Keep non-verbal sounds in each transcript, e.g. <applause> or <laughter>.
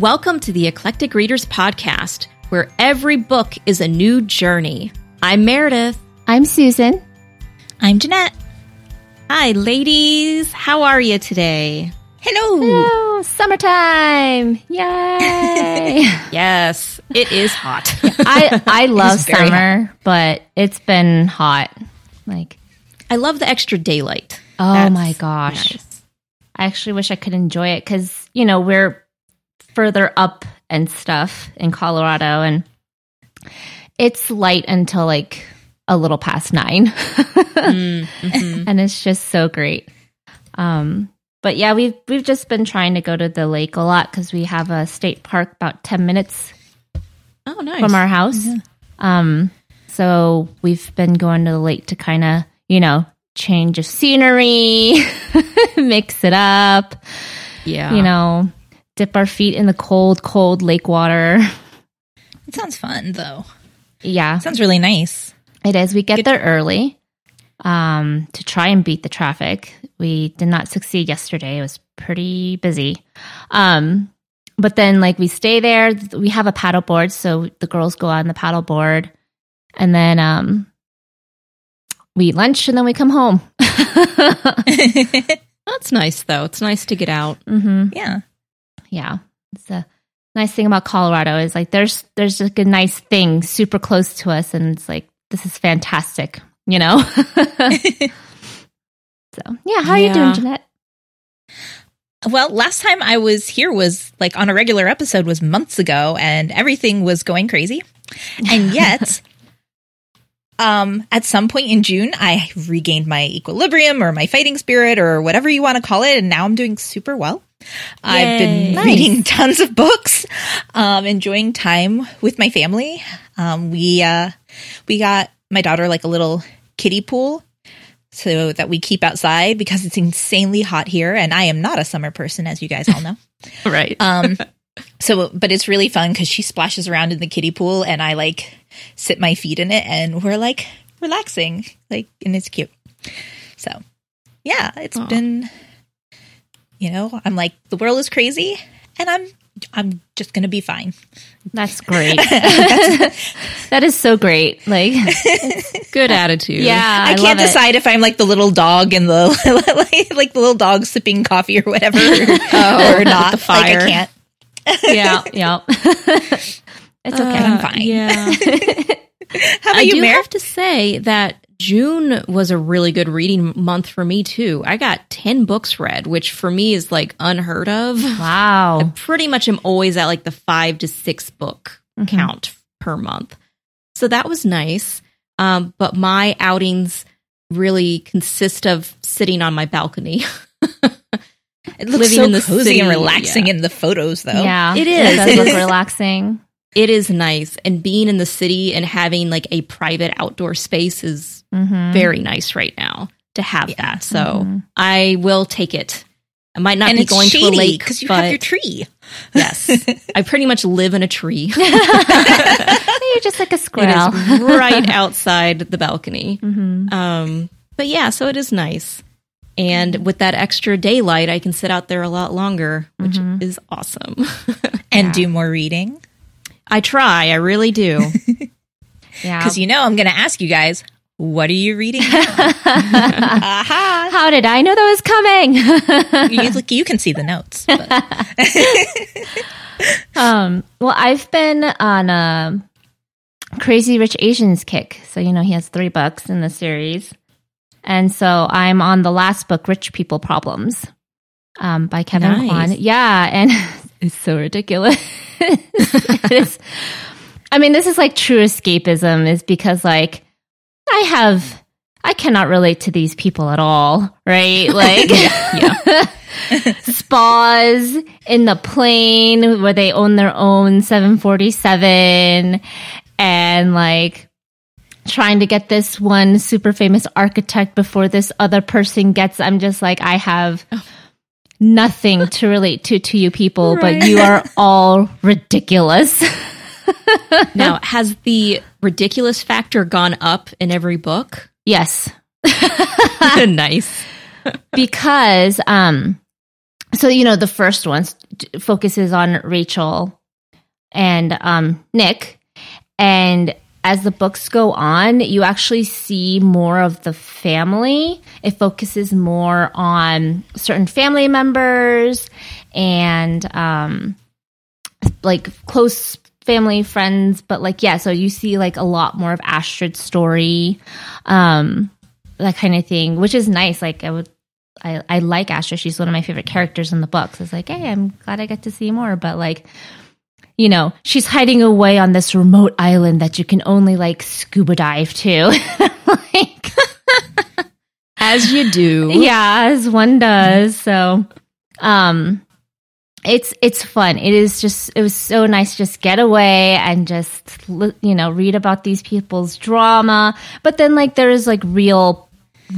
Welcome to the Eclectic Readers Podcast, where every book is a new journey. I'm Meredith. I'm Susan. I'm Jeanette. Hi, ladies. How are you today? Hello. Hello, summertime. Yay. <laughs> Yes, it is hot. I I <laughs> love It's very summer, but it's been hot. Like, I love the extra daylight. oh That's my gosh. nice. I actually wish I could enjoy it cuz you know, we're further up and stuff in Colorado and it's light until like a little past 9. <laughs> Mm, mhm. and it's just so great. Um, but yeah, we've we've just been trying to go to the lake a lot because we have a state park about ten minutes Oh, nice. from our house. Um, so we've been going to the lake to kind of you know change of scenery, <laughs> mix it up, yeah. you know, dip our feet in the cold, cold lake water. <laughs> It sounds fun, though. Yeah, sounds really nice. It is. We get Good. there early um, to try and beat the traffic. We did not succeed yesterday. It was pretty busy. Um, but then, like, we stay there. We have a paddle board, so the girls go on the paddle board, and then um, we eat lunch, and then we come home. <laughs> <laughs> That's nice, though. It's nice to get out. Mm-hmm. yeah. Yeah, it's a nice thing about Colorado is like there's there's like a nice thing super close to us, and it's like this is fantastic, you know. <laughs> so yeah, how are you doing, Yeah. Jeanette? Well, last time I was here was like on a regular episode was months ago and everything was going crazy. And <laughs> yet, um, at some point in June, I regained my equilibrium or my fighting spirit or whatever you want to call it. And now I'm doing super well. I've been Nice. reading <laughs> tons of books, um, enjoying time with my family. Um, we, uh, we got my daughter like a little kiddie pool so that we keep outside because it's insanely hot here and I am not a summer person as you guys all know. <laughs> Right. Um <laughs> so but it's really fun cuz she splashes around in the kiddie pool and I like sit my feet in it and we're like relaxing like and it's cute. So yeah, it's Aw. been you know, I'm like the world is crazy and I'm I'm just going to be fine. That's great. <laughs> that is so great. Like, <laughs> Good attitude. yeah, I, I, can't love it. decide if I'm like the little dog in the like, <laughs> like the little dog sipping coffee or whatever Oh, or not. the fire. Like I can't. Yeah, yeah. it's okay. I'm fine. Uh, yeah. How about I you, do Mare? have to say that June was a really good reading month for me too. I got 10 books read, which for me is like unheard of. Wow. Pretty much am always at like the 5 to 6 book Mm-hmm. count per month. So that was nice. Um, but my outings really consist of sitting on my balcony. <laughs> It looks living so in the cozy city, and relaxing yeah. in the photos, though. Yeah, It It is. does It look relaxing. it is nice. And being in the city and having like a private outdoor space is Mm-hmm. very nice right now to have that. So Mhm. I will take it. I might not and be it's going to a lake because you but have your tree. yes, <laughs> I pretty much live in a tree. <laughs> <laughs> You're just like a it squirrel. is right outside the balcony. Mhm. Um, but yeah, so it is nice. And with that extra daylight, I can sit out there a lot longer, which Mhm. is awesome. and Yeah. do more reading. I try, I really do. Yeah. Because you know, I'm going to ask you guys, what are you reading? now? <laughs> Aha! How did I know that was coming? you, look, you can see the notes. <laughs> um, well, I've been on a Crazy Rich Asians kick. So, you know, he has three books in the series. And so I'm on the last book, Rich People Problems, um, by Kevin Nice. Kwan. Yeah. And <laughs> it's so ridiculous. it is. I mean, this is like true escapism, is because, like, I have, I cannot relate to these people at all, right? <laughs> Like, <laughs> spas in the plane where they own their own 747 and like trying to get this one super famous architect before this other person gets I'm just like I have nothing to relate to to you people but you are <laughs> all ridiculous. <laughs> now, has the ridiculous factor gone up in every book? yes. <laughs> <laughs> nice. because um so you know the first one focuses on Rachel and um, Nick, and as the books go on, you actually see more of the family. It focuses more on certain family members and um, like close family friends. But like yeah, so you see like a lot more of Astrid's story, um, that kind of thing, which is nice. Like I would I, I like Astra. She's one of my favorite characters in the books. It's like, hey, I'm glad I get to see more. But like, you know, she's hiding away on this remote island that you can only like scuba dive to. <laughs> like, As you do. <laughs> yeah, as one does. So, um, it's it's fun. It is just it was so nice to just get away and just you know read about these people's drama. But then like there is like real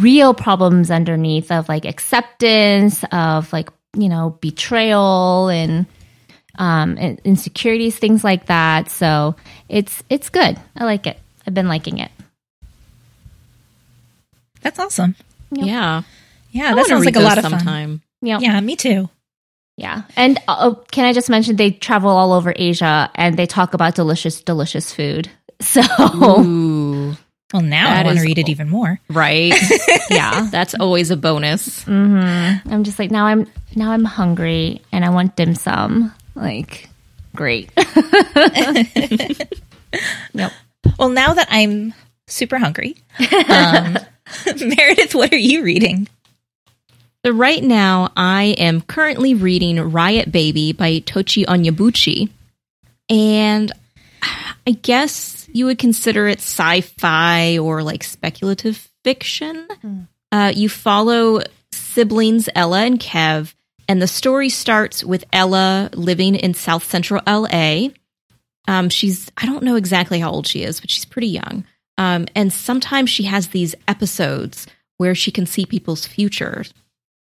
real problems underneath of like acceptance of like you know betrayal and um and insecurities things like that. So it's it's good. I like it. I've been liking it. That's awesome. Yeah. Yeah, I that sounds like a lot those of fun. sometime. Yeah. Yeah, me too. Yeah. And uh, oh, can I just mention they travel all over Asia and they talk about delicious, delicious food. <laughs> So, Ooh. Well, now That I want to is read it even more. Right. <laughs> yeah. That's always a bonus. hmm I'm just like, now I'm, now I'm hungry and I want dim sum. Like, great. <laughs> yep. Well, now that I'm super hungry, um, Meredith, what are you reading? So right now, I am currently reading Riot Baby by Tochi Onyebuchi. And I guess you would consider it sci-fi or like speculative fiction. Uh, you follow siblings Ella and Kev, and the story starts with Ella living in South Central LA. Um, she's I don't know exactly how old she is, but she's pretty young. Um, and sometimes she has these episodes where she can see people's futures.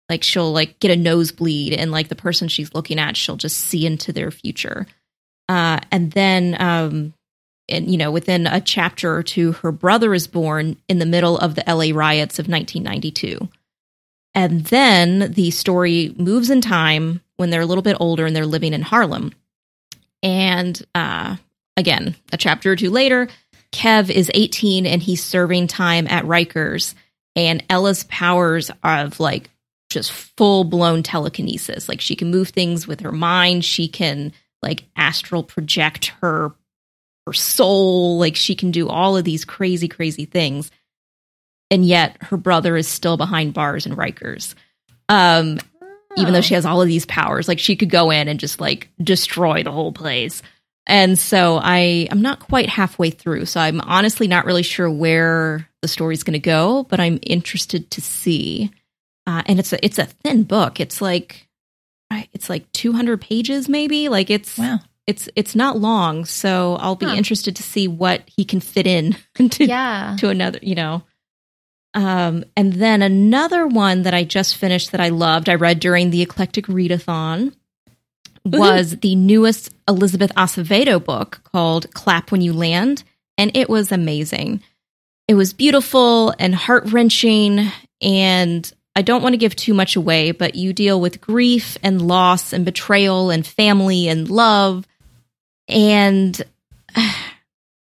Like she'll like get a nosebleed, and like the person she's looking at, she'll just see into their future. Uh, and then, um, and you know, within a chapter or two, her brother is born in the middle of the LA riots of 1992. And then the story moves in time when they're a little bit older and they're living in Harlem. And uh, again, a chapter or two later, Kev is 18 and he's serving time at Rikers. And Ella's powers of like just full blown telekinesis. Like she can move things with her mind. She can like astral project her her soul. Like she can do all of these crazy, crazy things. And yet her brother is still behind bars and Rikers. Um, even though she has all of these powers, like she could go in and just like destroy the whole place. And so I I'm not quite halfway through, so I'm honestly not really sure where the story's to go, but I'm interested to see. Uh, and it's a it's a thin book. It's like it's like 200 pages maybe. Like it's Wow. it's it's not long, so I'll be Huh. interested to see what he can fit in <laughs> into Yeah. to another, you know. Um, and then another one that I just finished that I loved, I read during the Eclectic Readathon, was the newest Elizabeth Acevedo book called Clap When You Land. And it was amazing. It was beautiful and heart wrenching. And I don't want to give too much away, but you deal with grief and loss and betrayal and family and love. And <sighs>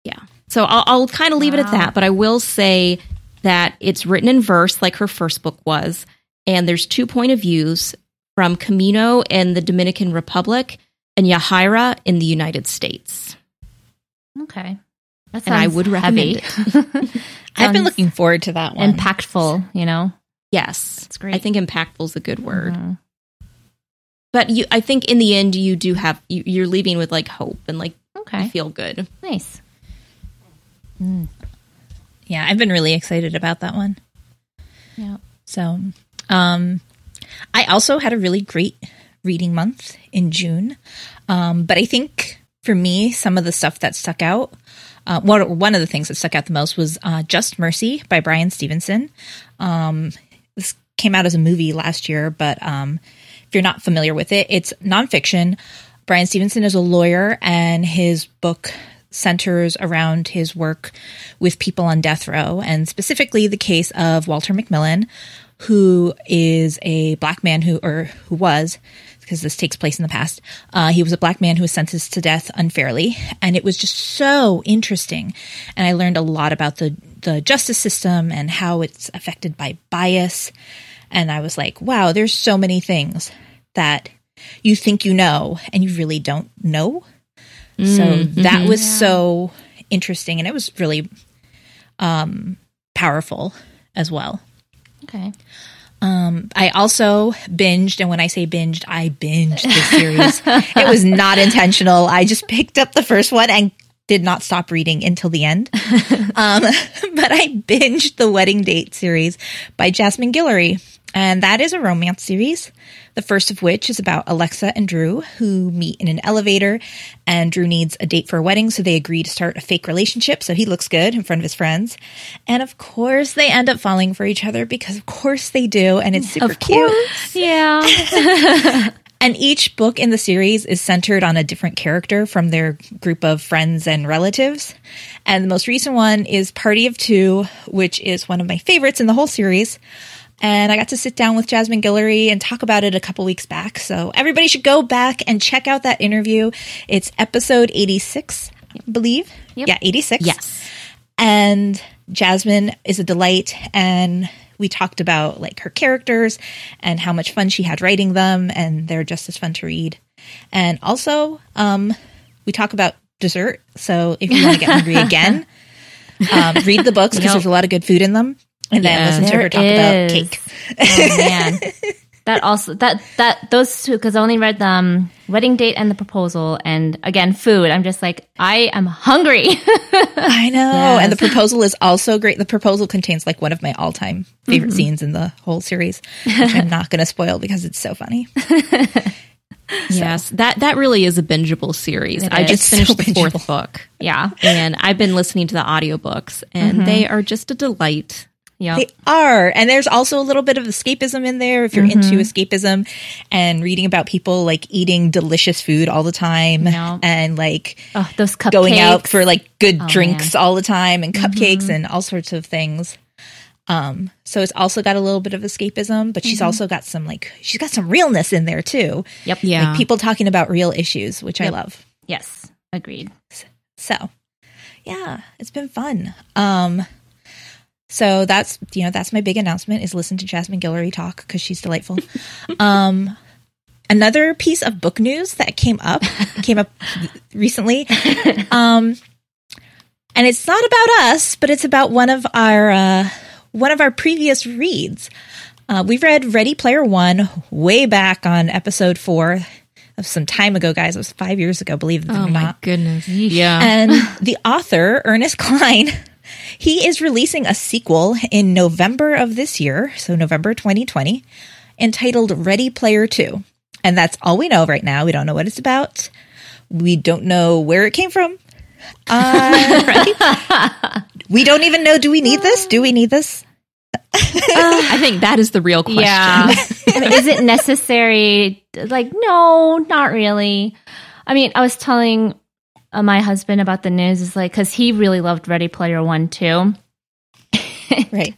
yeah. So I'll, I'll kind of leave it at that. But I will say that it's written in verse like her first book was. And there's two point of views from Camino in the Dominican Republic and Yahaira in the United States. Okay. That And I sounds would recommend heavy. <laughs> I've been looking forward to that one. impactful, you know? Yes. That's great. I think impactful is a good word. Mhm. But you I think in the end you do have you, you're leaving with like hope and like Okay. feel good. Nice. yeah, I've been really excited about that one. Yeah. So, um, I also had a really great reading month in June. Um, but I think for me, some of the stuff that stuck out, uh, one, one of the things that stuck out the most was uh, Just Mercy by Bryan Stevenson. Um, came out as a movie last year, but um, if you're not familiar with it, it's nonfiction. Bryan Stevenson is a lawyer, and his book centers around his work with people on death row, and specifically the case of Walter McMillian, who is a black man who, or who was, because this takes place in the past. Uh, he was a black man who was sentenced to death unfairly, and it was just so interesting. And I learned a lot about the the justice system and how it's affected by bias. And I was like, wow, there's so many things that you think you know and you really don't know. so that was so interesting, and it was really um, powerful as well. Okay. Um, I also binged, and when I say binged, I binged the series. it was not intentional. I just picked up the first one and did not stop reading until the end. <laughs> um, <laughs> but I binged the Wedding Date series by Jasmine Guillory. And that is a romance series. The first of which is about Alexa and Drew, who meet in an elevator, and Drew needs a date for a wedding, so they agree to start a fake relationship so he looks good in front of his friends. And of course, they end up falling for each other because, of course, they do, and it's super cute. <laughs> Yeah. And each book in the series is centered on a different character from their group of friends and relatives. And the most recent one is Party of Two, which is one of my favorites in the whole series. And I got to sit down with Jasmine Guillory and talk about it a couple weeks back. So everybody should go back and check out that interview. It's episode 86, I believe. Yep. Yeah, 86. Yes. And Jasmine is a delight. And we talked about like her characters and how much fun she had writing them. And they're just as fun to read. And also, um, we talk about dessert. So if you want to get hungry <laughs> again, um, read the books because Yep. there's a lot of good food in them. And then Yeah. listen to her talk about cake. Oh man. <laughs> That also that that those two because I only read the um, wedding date and the proposal and again food. I'm just like I am hungry. <laughs> I know. Yes. And the proposal is also great. The proposal contains like one of my all time favorite Mm-hmm. scenes in the whole series, which I'm not going to spoil because it's so funny. <laughs> Yes, that that really is a bingeable series. It I is. just It's finished so the fourth book, yeah. and I've been listening to the audiobooks, and they are just a delight. Yeah. They are. And there's also a little bit of escapism in there if you're Mm-hmm. into escapism and reading about people like eating delicious food all the time Yeah. and like Oh, those cupcakes. going out for like good Oh, drinks man. all the time and cupcakes and all sorts of things. Um, so it's also got a little bit of escapism, but she's also got some like she's got some realness in there too. Yep. Yeah, Like people talking about real issues, which I love. Yes. Agreed. So, yeah, it's been fun. Um, so that's you know that's my big announcement is listen to Jasmine Guillory talk because she's delightful. <laughs> um, another piece of book news that came up came up recently, <laughs> um, and it's not about us, but it's about one of our uh, one of our previous reads. Uh, we read Ready Player One way back on episode four of some time ago, guys. It was five years ago, believe it or Oh not. my goodness. Yeah. And <laughs> the author, Ernest Cline, he is releasing a sequel in November of this year, so November 2020, entitled Ready Player 2. And that's all we know right now. We don't know what it's about. We don't know where it came from. Uh, <laughs> we don't even know do we need this? Do we need this? I think that is the real question. Yeah. <laughs> I mean, is it necessary? Like, no, not really. I mean, I was telling uh, my husband about the news, is like, because he really loved Ready Player One too. <laughs> Right.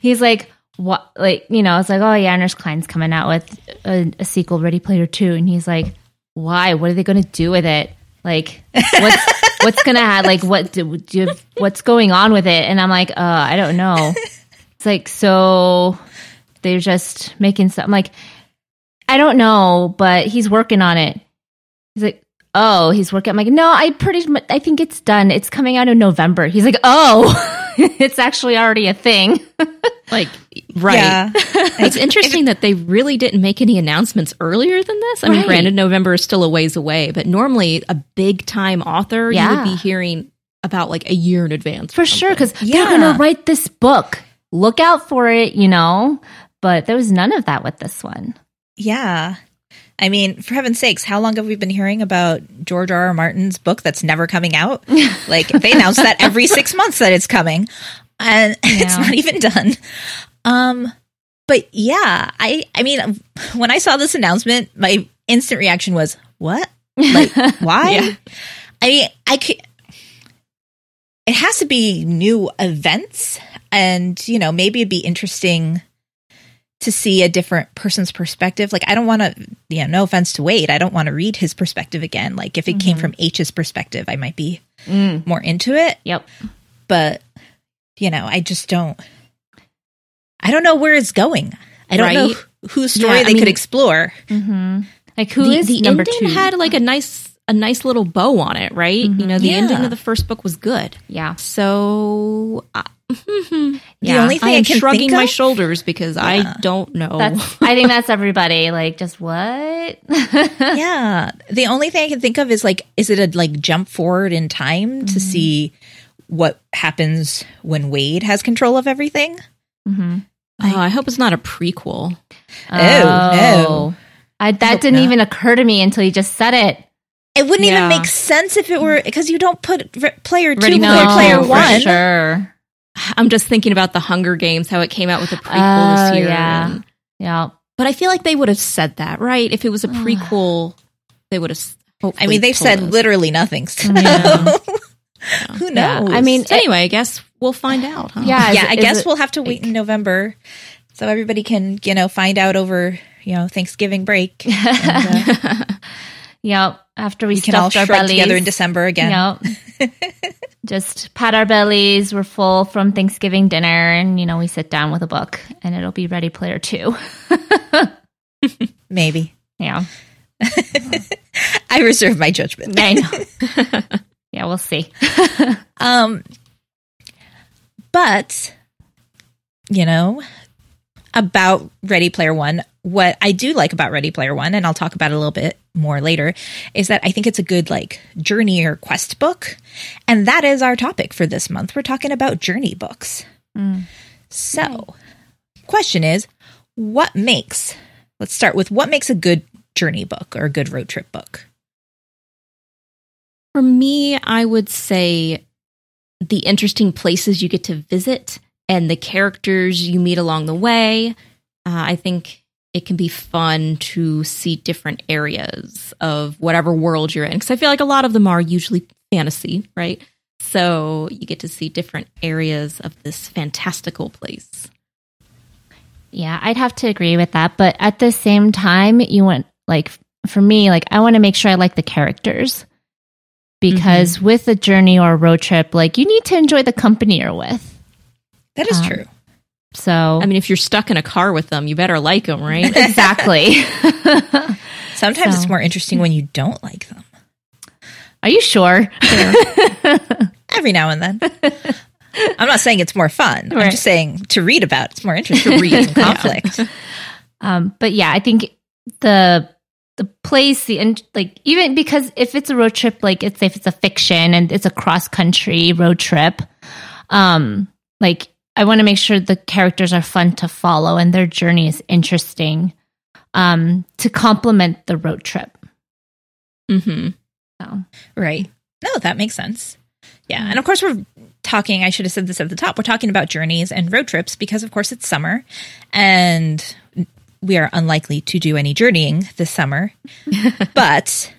He's like, what? Like, you know, I was like, oh yeah, Ernest Cline's coming out with a, a sequel, Ready Player Two, and he's like, why? What are they going to do with it? Like, what's <laughs> what's gonna have? Like, what do, do you, what's going on with it? And I'm like, uh, I don't know. It's like so they're just making stuff. I'm like, I don't know, but he's working on it. He's like, oh, he's working. I'm like, no, I pretty much, I think it's done. It's coming out in November. He's like, oh, <laughs> it's actually already a thing. <laughs> Like, right. Yeah. It's interesting that they really didn't make any announcements earlier than this. I mean, Right. granted, November is still a ways away, but normally a big time author, you Yeah. would be hearing about like a year in advance. For sure, because Yeah. they're going to write this book. Look out for it, you know? But there was none of that with this one. Yeah. I mean, for heaven's sakes, how long have we been hearing about George R. R. Martin's book that's never coming out? <laughs> like they announce that every six months that it's coming, and <laughs> it's not even done. Um, but yeah, I I mean, when I saw this announcement, my instant reaction was, "What? Like, <laughs> why?" Yeah. I mean, I could. It has to be new events, and you know, maybe it'd be interesting to see a different person's perspective. Like I don't want to, yeah, no offense to Wade, I don't want to read his perspective again. Like if it came from Aech's perspective, I might be Mm. more into it. Yep. But you know, I just don't. I don't know where it's going. I don't know Right. wh- whose story Yeah, they could mean- explore. hmm Like who the, is the number ending two? had like a nice a nice little bow on it, right? You know, the Yeah. ending of the first book was good. yeah. So uh, The Yeah. only thing I I, am can shrugging think my shoulders because Yeah. I don't know. That's. I think that's everybody. Like, just what? <laughs> yeah, the only thing I can think of is like, is it a like jump forward in time to see what happens when Wade has control of everything? hmm oh, I hope it's not a prequel. Oh, no. I, that Hope didn't not. even occur to me until you just said it. It wouldn't Yeah. even make sense if it were because you don't put re- player two Ready before No, player for one. Sure. I'm just thinking about the Hunger Games, how it came out with a prequel Oh, this year. yeah. and- Yeah. but I feel like they would have said that, right? If it was a prequel, they would have. I mean, they've said us. literally nothing. So Yeah. <laughs> who Yeah. knows? I mean, So anyway, I guess we'll find out. Huh? Yeah. yeah, is- I guess it- we'll have to wait in November so everybody can, you know, find out over, you know, Thanksgiving break. <laughs> And, uh, Yep. After we we can all stuffed our shrug bellies together in December again. Yep. <laughs> Just pat our bellies. We're full from Thanksgiving dinner, and you know we sit down with a book, and it'll be Ready Player Two. <laughs> Maybe. Yeah, <laughs> I reserve my judgment. I know. <laughs> yeah, we'll see. Um, but you know, about Ready Player One, what I do like about Ready Player One, and I'll talk about it a little bit more later, is that I think it's a good like journey or quest book, and that is our topic for this month. We're talking about journey books. Mm. So, question is, what makes? Let's start with what makes a good journey book or a good road trip book. For me, I would say the interesting places you get to visit and the characters you meet along the way. Uh, I think it can be fun to see different areas of whatever world you're in. Because I feel like a lot of them are usually fantasy, right? So you get to see different areas of this fantastical place. Yeah, I'd have to agree with that, but at the same time, you want like for me, like I want to make sure I like the characters because with a journey or a road trip, like you need to enjoy the company you're with. That is Um, true. So I mean, if you're stuck in a car with them, you better like them, right? <laughs> exactly. <laughs> Sometimes so- it's more interesting when you don't like them. Are you sure? every now and then. I'm not saying it's more fun. I'm just saying to read about it's more interesting to read <laughs> in conflict. Um, but yeah, I think the the place, the and like even because if it's a road trip, like it's if it's a fiction and it's a cross country road trip, um, like I want to make sure the characters are fun to follow and their journey is interesting, um, to complement the road trip. Mm-hmm. So Right. No, that makes sense. Yeah. And of course, we're talking, I should have said this at the top. We're talking about journeys and road trips because, of course, it's summer and we are unlikely to do any journeying this summer. <laughs> but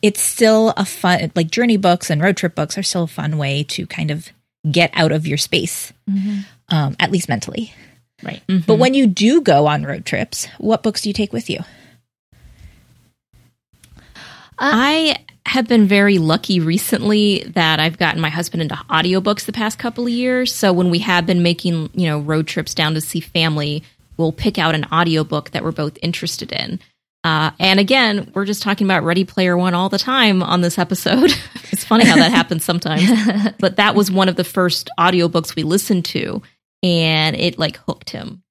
it's still a fun, like journey books and road trip books are still a fun way to kind of get out of your space, um, at least mentally. right, But when you do go on road trips, what books do you take with you? I have been very lucky recently that I've gotten my husband into audiobooks the past couple of years. So when we have been making, you know, road trips down to see family, we'll pick out an audiobook that we're both interested in. Uh, and again, we're just talking about Ready Player One all the time on this episode. <laughs> it's funny how that <laughs> happens sometimes. but that was one of the first audiobooks we listened to, and it like hooked him.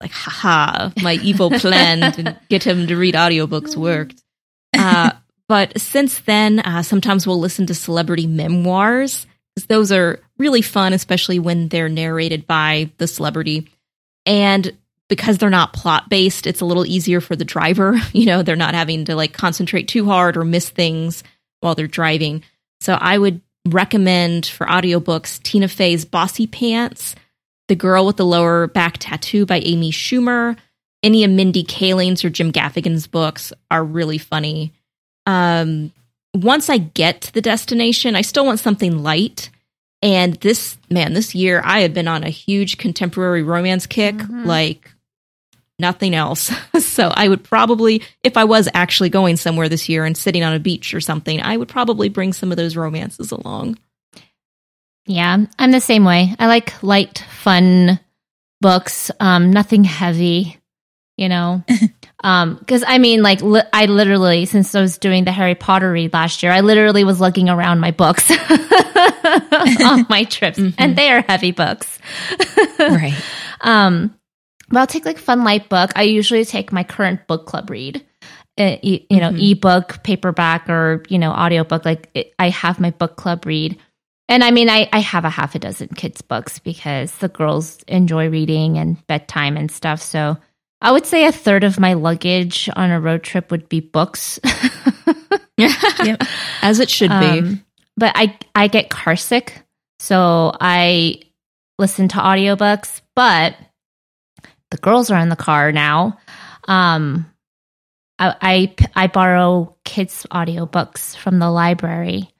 Like, haha, my evil plan to get him to read audiobooks <laughs> worked. Uh, but since then, uh, sometimes we'll listen to celebrity memoirs. Those are really fun, especially when they're narrated by the celebrity. And because they're not plot based, it's a little easier for the driver. <laughs> You know, they're not having to like concentrate too hard or miss things while they're driving. So I would recommend for audiobooks Tina Fey's Bossypants, The Girl with the Lower Back Tattoo by Amy Schumer. Any of Mindy Kaling's or Jim Gaffigan's books are really funny. Um, once I get to the destination, I still want something light. And this, man, this year I have been on a huge contemporary romance kick. Like, nothing else. <laughs> so I would probably, if I was actually going somewhere this year and sitting on a beach or something, I would probably bring some of those romances along. Yeah, I'm the same way. I like light, fun books, um, nothing heavy, you know. <laughs> um, because I mean, like, li- I literally, since I was doing the Harry Potter read last year, I literally was lugging around my books <laughs> on my trips, and they are heavy books. right. Um, but I'll take like fun light book. I usually take my current book club read. Uh, e- you know, Mhm. ebook, paperback, or you know, audiobook. Like it, I have my book club read, and I mean, I I have a half a dozen kids books because the girls enjoy reading and bedtime and stuff. So I would say a third of my luggage on a road trip would be books. <laughs> Yep. As it should be. Um, but I I get car sick, so I listen to audiobooks. But the girls are in the car now. Um, I I, I borrow kids' audiobooks from the library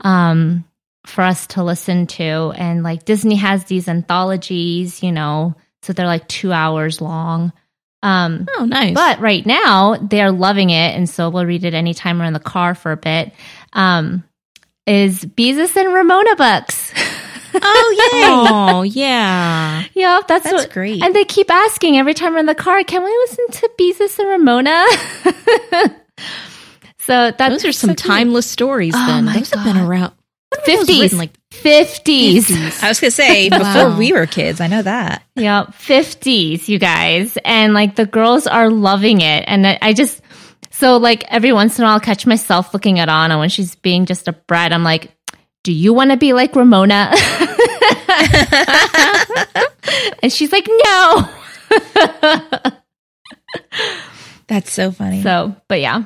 um, for us to listen to, and like Disney has these anthologies, you know, so they're like two hours long. Um, Oh, nice. but right now they're loving it, and so we'll read it anytime we're in the car for a bit. Um, is Beezus and Ramona books? <laughs> Oh, yay. <laughs> oh, yeah. yeah, that's, That's what, great. And they keep asking every time we're in the car, "Can we listen to Beezus and Ramona?" <laughs> so that's Those are some timeless stories Oh then. my Those have been around. When were fifties. Like fifties. I was going to say, <laughs> before Wow. we were kids, I know that. Yeah, 50s, you guys. And like the girls are loving it. And I, I just, so like every once in a while, I'll catch myself looking at Anna when she's being just a brat. I'm like, do you want to be like Ramona? <laughs> and she's like, no. <laughs> That's so funny. So, but yeah,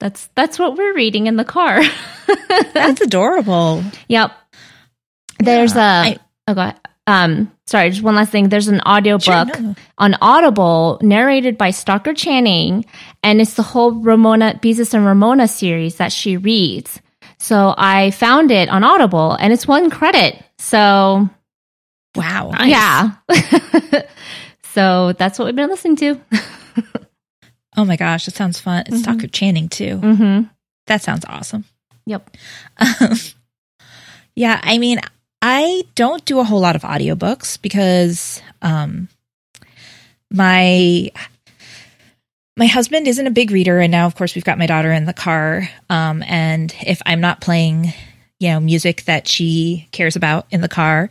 that's, that's what we're reading in the car. <laughs> That's adorable. yep. There's a, I- oh, go ahead. Um, sorry, just one last thing. There's an audiobook Sure, no. on Audible narrated by Stockard Channing, and it's the whole Ramona Beezus and Ramona series that she reads. So I found it on Audible, and it's one credit. So Wow. Nice. yeah, <laughs> so that's what we've been listening to. Oh my gosh, that sounds fun. It's Mhm. Stockard Channing too. hmm That sounds awesome. Yep. Um, <laughs> yeah, I mean, I don't do a whole lot of audiobooks because um my my husband isn't a big reader and now of course we've got my daughter in the car um and if I'm not playing, you know, music that she cares about in the car,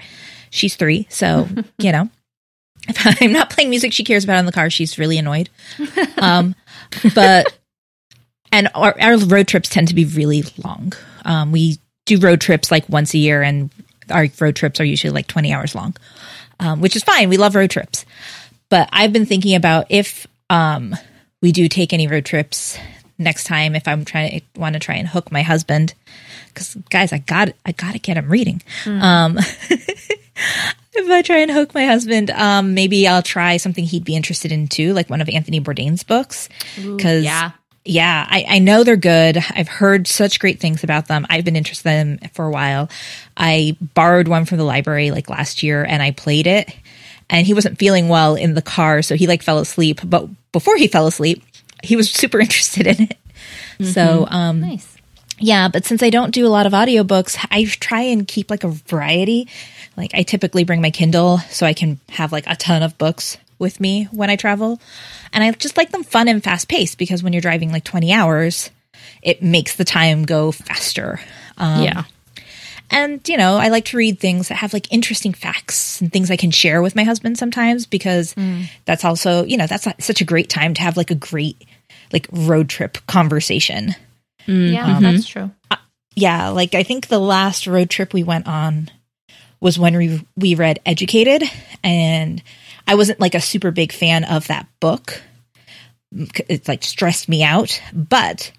she's 3, so, <laughs> you know, if I'm not playing music she cares about in the car, she's really annoyed. Um but and our, our road trips tend to be really long. Um, we do road trips like once a year, and our road trips are usually like 20 hours long, um, which is fine. We love road trips. But I've been thinking about if um, we do take any road trips next time, if I'm trying to want to try and hook my husband, because guys, I got I got to get him reading. Um, <laughs> if I try and hook my husband, um, maybe I'll try something he'd be interested in too, like one of Anthony Bourdain's books. Because yeah. yeah, I, I know they're good. I've heard such great things about them. I've been interested in them for a while. I borrowed one from the library like last year and I played it. And he wasn't feeling well in the car, so he like fell asleep. But before he fell asleep, he was <laughs> super interested in it. So, um, Nice. yeah, but since I don't do a lot of audiobooks, I try and keep like a variety. Like I typically bring my Kindle so I can have like a ton of books with me when I travel. And I just like them fun and fast paced because when you're driving like 20 hours, it makes the time go faster. Um, yeah. And, you know, I like to read things that have like interesting facts and things I can share with my husband sometimes because that's also, you know, that's such a great time to have like a great like road trip conversation Yeah, um, that's true. yeah, like I think the last road trip we went on was when we we read Educated, and I wasn't like a super big fan of that book. It's like stressed me out, but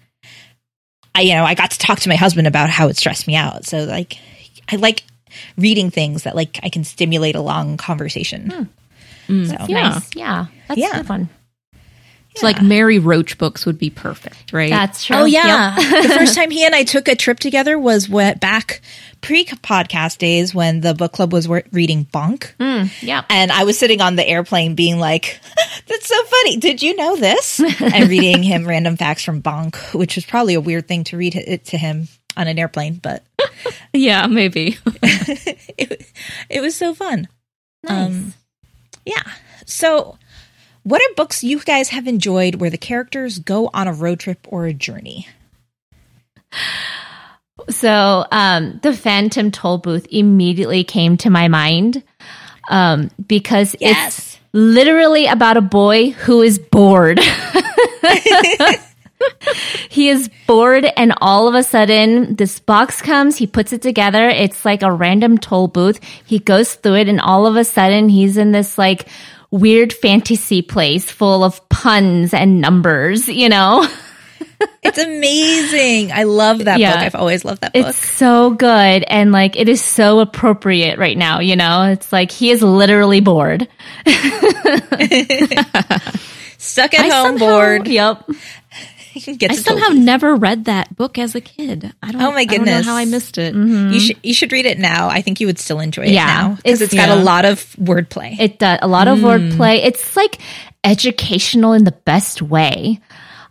I you know I got to talk to my husband about how it stressed me out. So like I like reading things that like I can stimulate a long conversation. Mm. So Yeah. Nice. Yeah. That's Yeah. a good one. It's like Mary Roach books would be perfect, right? That's true. Oh yeah, Yep. <laughs> the first <laughs> time he and I took a trip together was what back pre podcast days when the book club was reading Bonk. Mm, yep. And I was sitting on the airplane being like, <laughs> That's so funny. Did you know this? and reading him random facts from Bonk, which was probably a weird thing to read it to him on an airplane, but Yeah, maybe. it, it was so fun. Nice. Um, yeah. So, what are books you guys have enjoyed where the characters go on a road trip or a journey? So, um, the Phantom Tollbooth immediately came to my mind um, because it's literally about a boy who is bored. <laughs> he is bored, and all of a sudden, this box comes. He puts it together. It's like a random toll booth. He goes through it, and all of a sudden, he's in this like weird fantasy place full of puns and numbers, you know? <laughs> It's amazing. I love that Yeah. book. I've always loved that book. It's so good and like it is so appropriate right now, you know? It's like he is literally bored. <laughs> <laughs> Stuck at I home, somehow- bored. Yep. <laughs> Gets I a somehow booth. never read that book as a kid. I don't. Oh my I don't know goodness. how I missed it. Mm-hmm. You should you should read it now. I think you would still enjoy it Yeah. now because It's- it's got yeah. a lot of wordplay. It does a lot of mm. wordplay. It's like educational in the best way.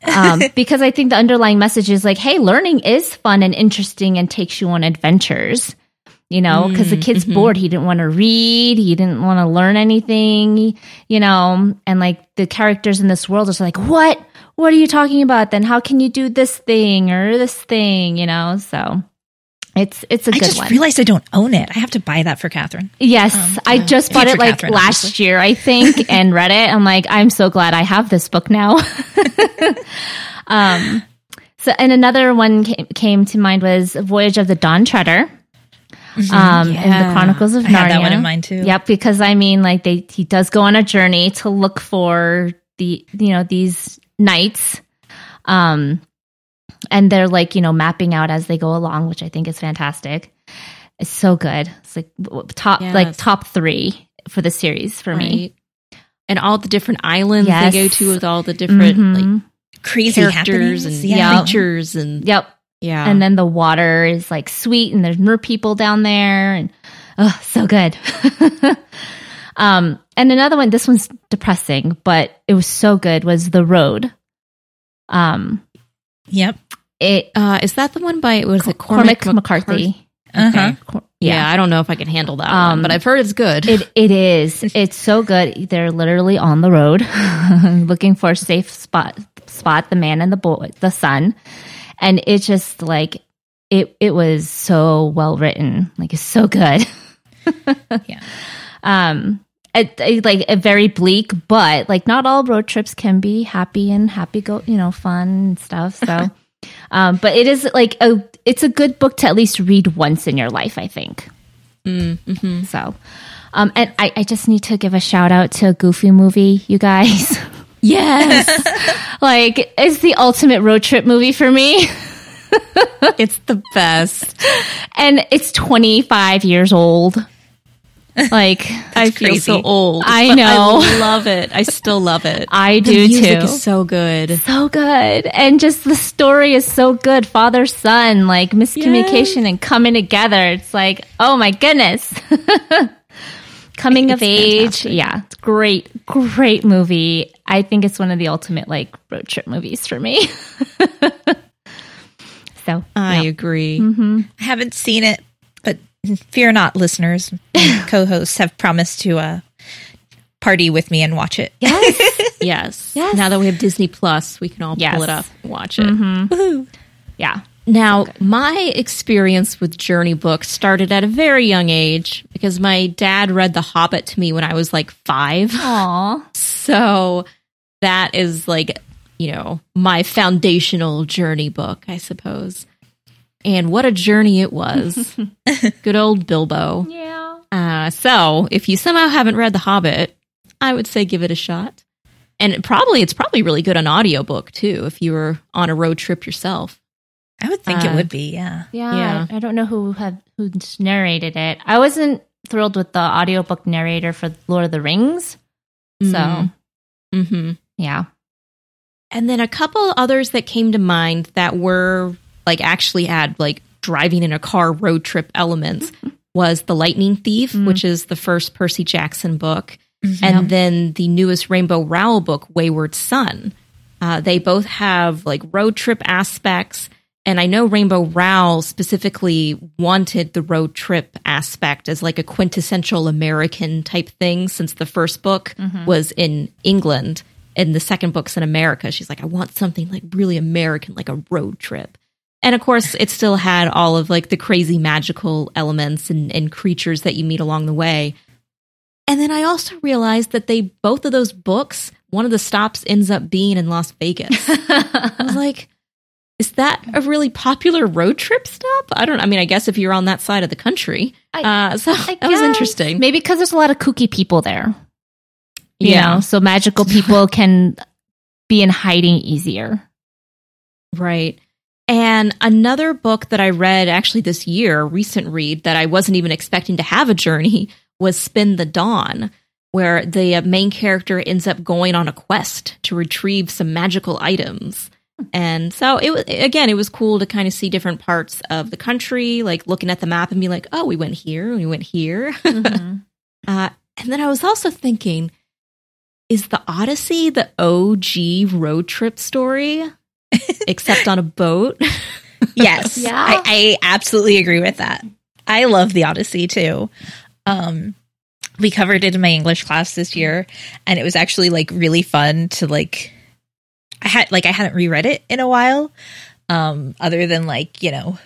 Um, <laughs> because I think the underlying message is like, hey, learning is fun and interesting and takes you on adventures. You know, because the mm, kid's mm-hmm. bored. He didn't want to read. He didn't want to learn anything, you know, and like the characters in this world is like, what? What are you talking about? Then how can you do this thing or this thing, you know? So it's, it's a I good one. I just realized I don't own it. I have to buy that for Catherine. Yes, I just bought it like Catherine, last year, I think, <laughs> and read it. I'm like, I'm so glad I have this book now. <laughs> um, so, and another one came, came to mind was Voyage of the Dawn Treader. Um, and Yeah. the Chronicles of I Narnia. that one in mind too. Yep, because I mean, like they, he does go on a journey to look for the, you know, these knights. Um, and they're like, you know, mapping out as they go along, which I think is fantastic. It's so good. It's like w- top, like top three for the series for me. And all the different islands Yes. they go to with all the different like Mhm. Crazy characters and Yeah. creatures and Yep. yeah. And then the water is like sweet, and there's mer people down there, and oh, so good. <laughs> um, and another one. This one's depressing, but it was so good. Was the road? Um, Yep. it uh, is that the one by was it Cormac, Cormac, McCarthy. Uh-huh. Cor- Yeah, I don't know if I can handle that Um, one, but I've heard it's good. It <laughs> it is. It's so good. They're literally on the road <laughs> looking for a safe spot spot the man and the boy the son. And it's just like it it was so well written. Like it's so good. <laughs> Yeah. Um like a very bleak, but like not all road trips can be happy and happy go, you know, fun and stuff. So <laughs> um but it is like a it's a good book to at least read once in your life, I think. mm-hmm. So, um, and I, I just need to give a shout out to a Goofy movie, you guys. <laughs> Yes, <laughs> like, it's the ultimate road trip movie for me. it's the best. And it's 25 years old. <laughs> Like, I feel crazy. so old. I know. I <laughs> love it. I still love it. <laughs> I the do music too. is so good. so good. And just the story is so good. Father son, like miscommunication and coming together. It's like, oh my goodness. Coming of It's age. fantastic. Yeah. It's great, great movie. I think it's one of the ultimate like road trip movies for me. so I yeah. agree. Mm-hmm. I haven't seen it, fear not, listeners. <laughs> Co-hosts have promised to uh, party with me and watch it. Yes. <laughs> Yes. Yes. Now that we have Disney Plus, we can all Yes. pull it up and watch it. Mhm. Yeah. Now, my experience with journey books started at a very young age because my dad read The Hobbit to me when I was like five. Aw. So that is like, you know, my foundational journey book, I suppose. And what a journey it was. <laughs> Good old Bilbo. Yeah. Uh, so if you somehow haven't read The Hobbit, I would say give it a shot. And it probably it's probably really good on audiobook too if you were on a road trip yourself. I would think Uh, it would be, yeah. Yeah, Yeah. I, I don't know who have who narrated it. I wasn't thrilled with the audiobook narrator for Lord of the Rings. So, Mhm. Mm-hmm. yeah. And then a couple others that came to mind that were like actually had like driving in a car road trip elements <laughs> was The Lightning Thief, Mm. which is the first Percy Jackson book. and then the newest Rainbow Rowell book, Wayward Son. Uh, they both have like road trip aspects. And I know Rainbow Rowell specifically wanted the road trip aspect as like a quintessential American type thing since the first book was in England and the second book's in America. She's like, I want something like really American, like a road trip. And of course, it still had all of like the crazy magical elements and, and creatures that you meet along the way. And then I also realized that they both of those books, one of the stops ends up being in Las Vegas. <laughs> I was like, is that a really popular road trip stop? I don't. I mean, I guess if you're on that side of the country, I- uh, so I that was interesting. Maybe because there's a lot of kooky people there. You Yeah. know, so magical <laughs> people can be in hiding easier. Right. And another book that I read actually this year, a recent read that I wasn't even expecting to have a journey, <laughs> was Spin the Dawn, where the uh, main character ends up going on a quest to retrieve some magical items. And so it was again, it was cool to kind of see different parts of the country, like looking at the map and be like, "Oh, we went here, we went here." <laughs> Uh, and then I was also thinking, is the Odyssey the OG road trip story, <laughs> except on a boat? <laughs> Yes. Yeah. I, I absolutely agree with that. I love the Odyssey too. Um we covered it in my English class this year and it was actually like really fun to like I had like I hadn't reread it in a while. Um other than like, you know,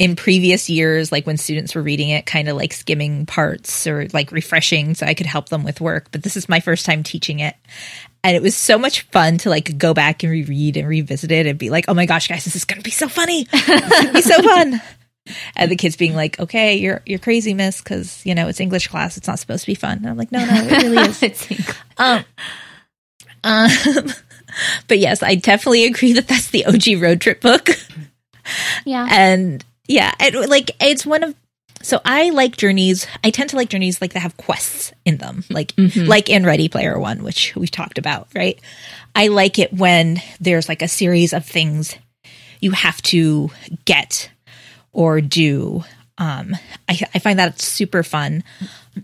in previous years like when students were reading it kind of like skimming parts or like refreshing so I could help them with work, but this is my first time teaching it and it was so much fun to like go back and reread and revisit it and be like, "Oh my gosh, guys, this is going to be so funny! <laughs> It's to be so fun!" And the kids being like, "Okay, you're you're crazy, miss, because you know it's English class. It's not supposed to be fun." And I'm like, "No, no, it really <laughs> is." It's English. um, um, <laughs> but yes, I definitely agree that that's the OG road trip book, yeah. and yeah, it, like it's one of. So I like journeys. I tend to like journeys like that have quests in them, like like in Ready Player One, which we've talked about, right? I like it when there's like a series of things you have to get or do. Um, I, I find that super fun.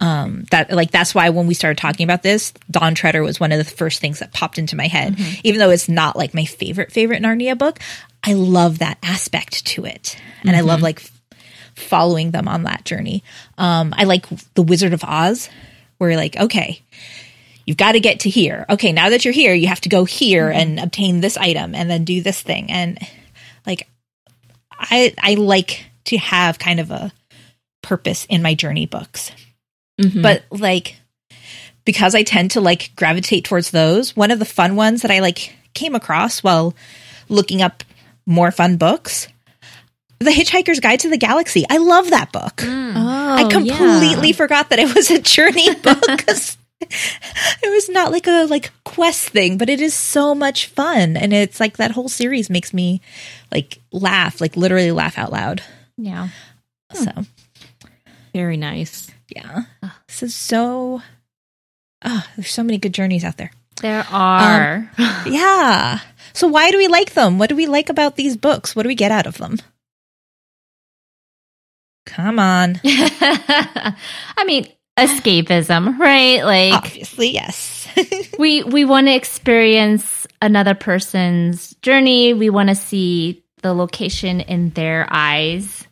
Um, that like that's why when we started talking about this, Dawn Treader was one of the first things that popped into my head. Even though it's not like my favorite favorite Narnia book, I love that aspect to it, and I love like following them on that journey. Um, I like the Wizard of Oz, where you're like, okay, you've got to get to here. Okay, now that you're here, you have to go here and obtain this item and then do this thing. And like, I I like to have kind of a purpose in my journey books, Mhm. but like because I tend to like gravitate towards those. One of the fun ones that I like came across while looking up more fun books. The Hitchhiker's Guide to the Galaxy. I love that book. Mm. oh, I completely forgot that it was a journey <laughs> book 'cause it was not like a like quest thing, but it is so much fun, and it's like that whole series makes me like laugh, like literally laugh out loud. Yeah. So hmm. very nice. yeah, this is so. Oh, there's so many good journeys out there. There are. Um, yeah. So why do we like them? What do we like about these books? What do we get out of them? Come on. <laughs> I mean, escapism, right? Like Obviously, yes. <laughs> we we want to experience another person's journey. We want to see the location in their eyes.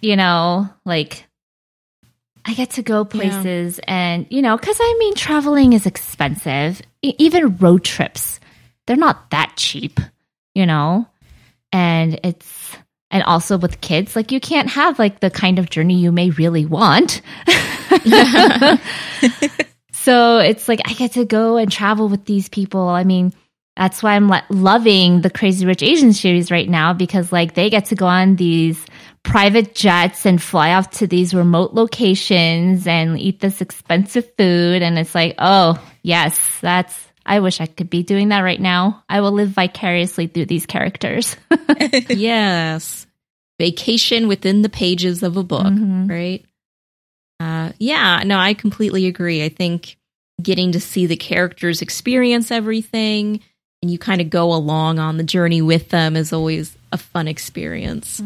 You know, like I get to go places and, you know, cuz I mean traveling is expensive. E- even road trips. They're not that cheap, you know. And it's and also with kids, like you can't have like the kind of journey you may really want. <laughs> so it's like I get to go and travel with these people. I mean, that's why I'm lo- loving the Crazy Rich Asians series right now because like they get to go on these private jets and fly off to these remote locations and eat this expensive food and it's like, "Oh, yes, that's I wish I could be doing that right now. I will live vicariously through these characters." <laughs> yes. Vacation within the pages of a book, Mhm. right? Uh, yeah, no, I completely agree. I think getting to see the characters experience everything and you kind of go along on the journey with them is always a fun experience.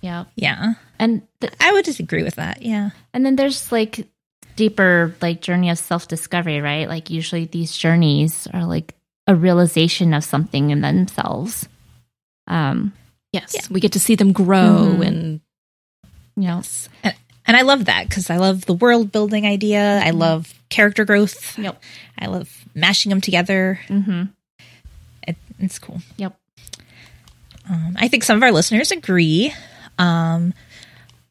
Yeah. yeah. And th- I would disagree with that. Yeah. And then there's like deeper like journey of self discovery, right? Like usually these journeys are like a realization of something in themselves. Um, Yes, we get to see them grow Mhm. and you know, And, and I love that because I love the world building idea. I love character growth. Yep. I love mashing them together. hmm It, it's cool. Yep. Um, I think some of our listeners agree. Um,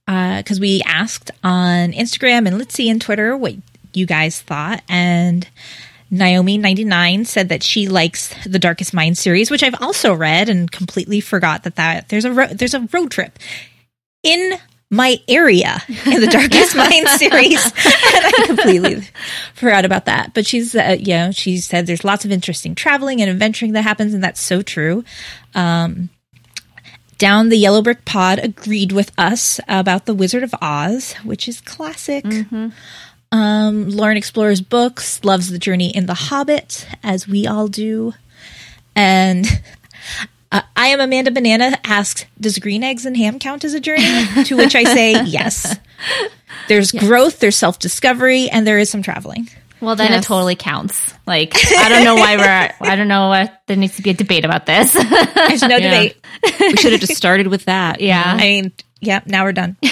because we asked on Instagram and let's see in Twitter what you guys thought, and Naomi ninety nine said that she likes the Darkest Mind series, which I've also read and completely forgot that that there's a ro- there's a road trip in my area in the Darkest <laughs> Mind series, and I completely forgot about that. But she's uh, you know she said there's lots of interesting traveling and adventuring that happens, and that's so true. Um, down the Yellow Brick Pod agreed with us about the Wizard of Oz, which is classic. Um, Lauren explores books, loves the journey in The Hobbit, as we all do. And uh, I am Amanda Banana asked, Does green eggs and ham count as a journey? <laughs> to which I say yes. There's growth, there's self discovery, and there is some traveling. Well, then Yes. it totally counts. Like, I don't know why we're, I don't know what, there needs to be a debate about this. There's no <laughs> debate. we should have just started with that. yeah. I mean, yeah, now we're done. <laughs>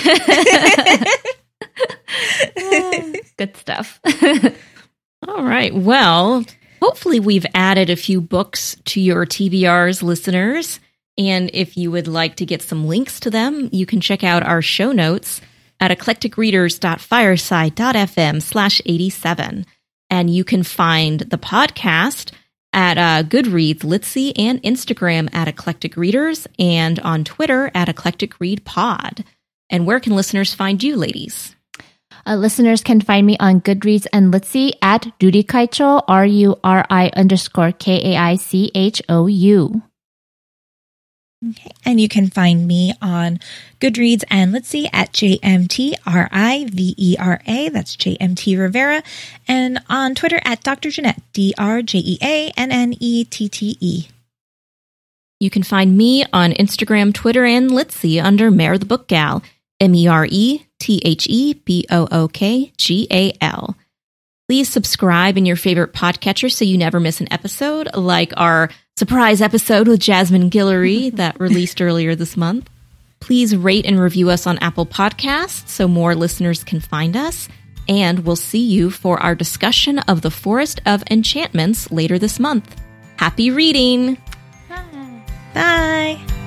Good stuff. <laughs> All right. Well, hopefully we've added a few books to your TBR's listeners. And if you would like to get some links to them, you can check out our show notes at eclecticreaders.fireside.fm slash 87. And you can find the podcast at uh, Goodreads, Litsy, and Instagram at Eclectic Readers and on Twitter at Eclectic Read Pod. And where can listeners find you, ladies? Uh, listeners can find me on Goodreads and Litsy at Ruri Kaichou, R U R I underscore K A I C H O U. And you can find me on Goodreads and let's see at JMTRIVERA. That's JMT Rivera. And on Twitter at Dr. Jeanette, D R J E A N N E T T E. You can find me on Instagram, Twitter, and Litsy under Mere the Book Gal, M E R E T H E B O O K G A L. Please subscribe in your favorite podcatcher so you never miss an episode, like our surprise episode with Jasmine Guillory that <laughs> released earlier this month. Please rate and review us on Apple Podcasts so more listeners can find us. And we'll see you for our discussion of the Forest of Enchantments later this month. Happy reading! Bye.